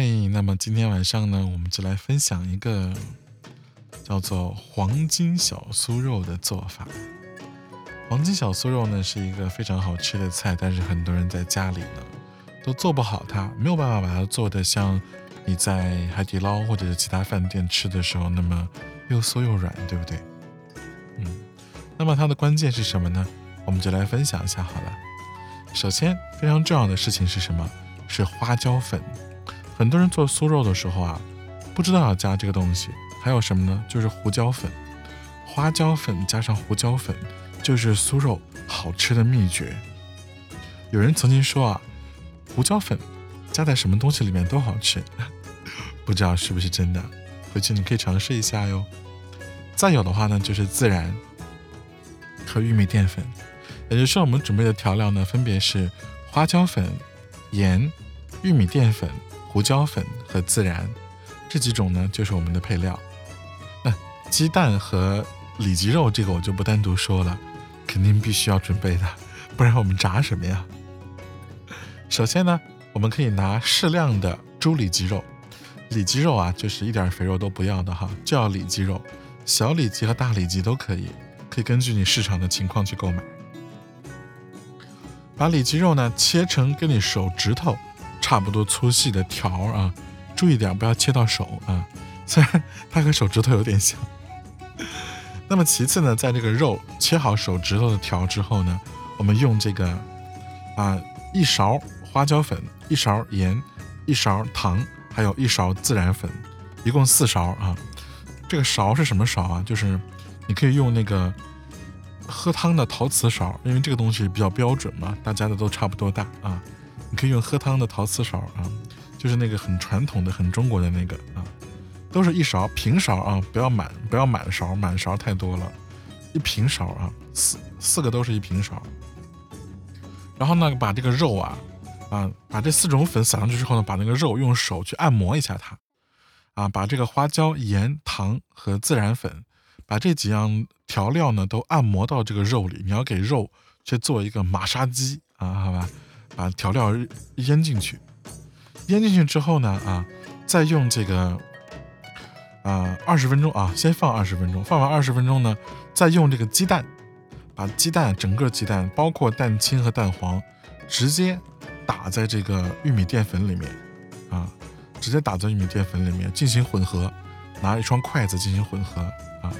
嘿，那么今天晚上呢，我们就来分享一个叫做黄金小酥肉的做法。黄金小酥肉呢是一个非常好吃的菜，但是很多人在家里呢都做不好它，没有办法把它做的像你在海底捞或者是其他饭店吃的时候那么又酥又软，对不对？嗯，那么它的关键是什么呢？我们就来分享一下好了。首先，非常重要的事情是什么？是花椒粉。很多人做酥肉的时候啊，不知道要加这个东西。还有什么呢？就是胡椒粉，花椒粉加上胡椒粉，就是酥肉好吃的秘诀。有人曾经说啊，胡椒粉加在什么东西里面都好吃，不知道是不是真的？回去你可以尝试一下哟。再有的话呢，就是孜然和玉米淀粉，也就是说我们准备的调料呢，分别是花椒粉、盐、玉米淀粉。胡椒粉和孜然这几种呢，就是我们的配料。那鸡蛋和里脊肉这个我就不单独说了，肯定必须要准备的，不然我们炸什么呀？首先呢，我们可以拿适量的猪里脊肉，里脊肉啊，就是一点肥肉都不要的哈，就要里脊肉，小里脊和大里脊都可以，可以根据你市场的情况去购买。把里脊肉呢切成跟你手指头。差不多粗细的条啊，注意点不要切到手啊。虽然它和手指头有点像。那么其次呢，在这个肉切好手指头的条之后呢，我们用这个啊一勺花椒粉、一勺盐、一勺糖，还有一勺孜然粉，一共四勺啊。这个勺是什么勺啊？就是你可以用那个喝汤的陶瓷勺，因为这个东西比较标准嘛，大家的都差不多大啊。你可以用喝汤的陶瓷勺啊，就是那个很传统的、很中国的那个啊，都是一勺平勺啊，不要满，不要满勺，满勺太多了，一平勺啊，四四个都是一平勺。然后呢，把这个肉啊，啊，把这四种粉撒上去之后呢，把那个肉用手去按摩一下它，啊，把这个花椒、盐、糖和孜然粉，把这几样调料呢都按摩到这个肉里，你要给肉去做一个马杀鸡啊，好吧？把调料腌进去，腌进去之后呢，啊，再用这个，啊，二十分钟啊，先放二十分钟，放完二十分钟呢，再用这个鸡蛋，把鸡蛋整个鸡蛋，包括蛋清和蛋黄，直接打在这个玉米淀粉里面，啊，直接打在玉米淀粉里面进行混合，拿一双筷子进行混合，啊，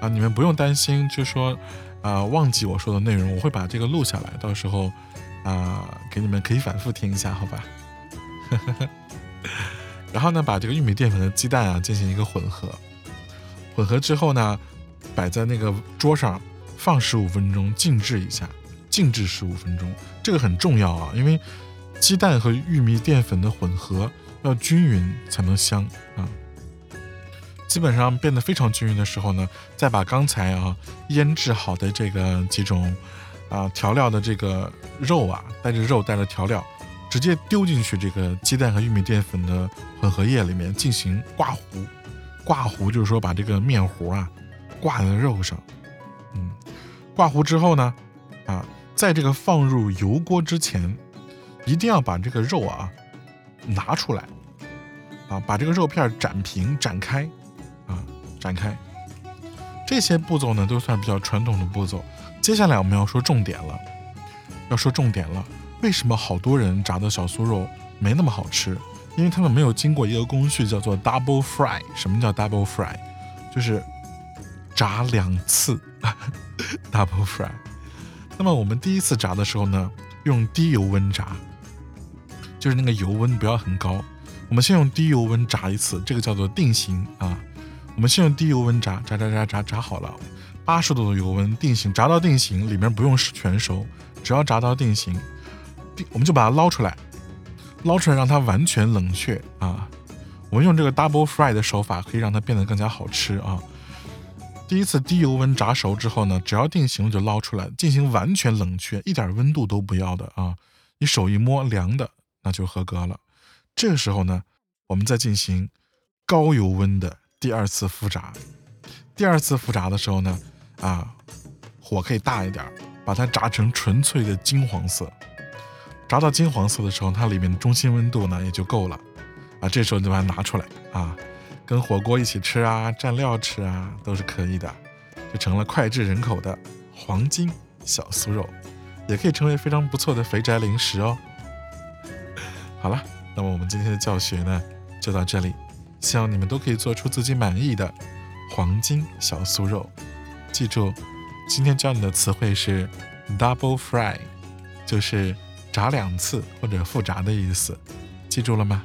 啊，你们不用担心，就说，啊，忘记我说的内容，我会把这个录下来，到时候。啊，给你们可以反复听一下，好吧。然后呢，把这个玉米淀粉和鸡蛋啊进行一个混合，混合之后呢，摆在那个桌上放十五分钟，静置一下，静置十五分钟，这个很重要啊，因为鸡蛋和玉米淀粉的混合要均匀才能香啊。基本上变得非常均匀的时候呢，再把刚才啊腌制好的这个几种。啊，调料的这个肉啊，带着肉带着调料，直接丢进去这个鸡蛋和玉米淀粉的混合液里面进行挂糊。挂糊就是说把这个面糊啊挂在肉上。嗯，挂糊之后呢，啊，在这个放入油锅之前，一定要把这个肉啊拿出来，啊，把这个肉片展平展开，啊，展开。这些步骤呢，都算比较传统的步骤。接下来我们要说重点了，要说重点了。为什么好多人炸的小酥肉没那么好吃？因为他们没有经过一个工序叫做 double fry。什么叫 double fry？就是炸两次 double fry。那么我们第一次炸的时候呢，用低油温炸，就是那个油温不要很高。我们先用低油温炸一次，这个叫做定型啊。我们先用低油温炸，炸炸炸炸炸好了。八十度的油温定型，炸到定型，里面不用全熟，只要炸到定型，我们就把它捞出来，捞出来让它完全冷却啊。我们用这个 double fry 的手法，可以让它变得更加好吃啊。第一次低油温炸熟之后呢，只要定型就捞出来，进行完全冷却，一点温度都不要的啊。你手一摸凉的，那就合格了。这个时候呢，我们再进行高油温的第二次复炸。第二次复炸的时候呢。啊，火可以大一点，把它炸成纯粹的金黄色。炸到金黄色的时候，它里面的中心温度呢也就够了。啊，这时候你就把它拿出来啊，跟火锅一起吃啊，蘸料吃啊，都是可以的，就成了脍炙人口的黄金小酥肉，也可以成为非常不错的肥宅零食哦。好了，那么我们今天的教学呢，就到这里，希望你们都可以做出自己满意的黄金小酥肉。记住，今天教你的词汇是 double fry，就是炸两次或者复炸的意思，记住了吗？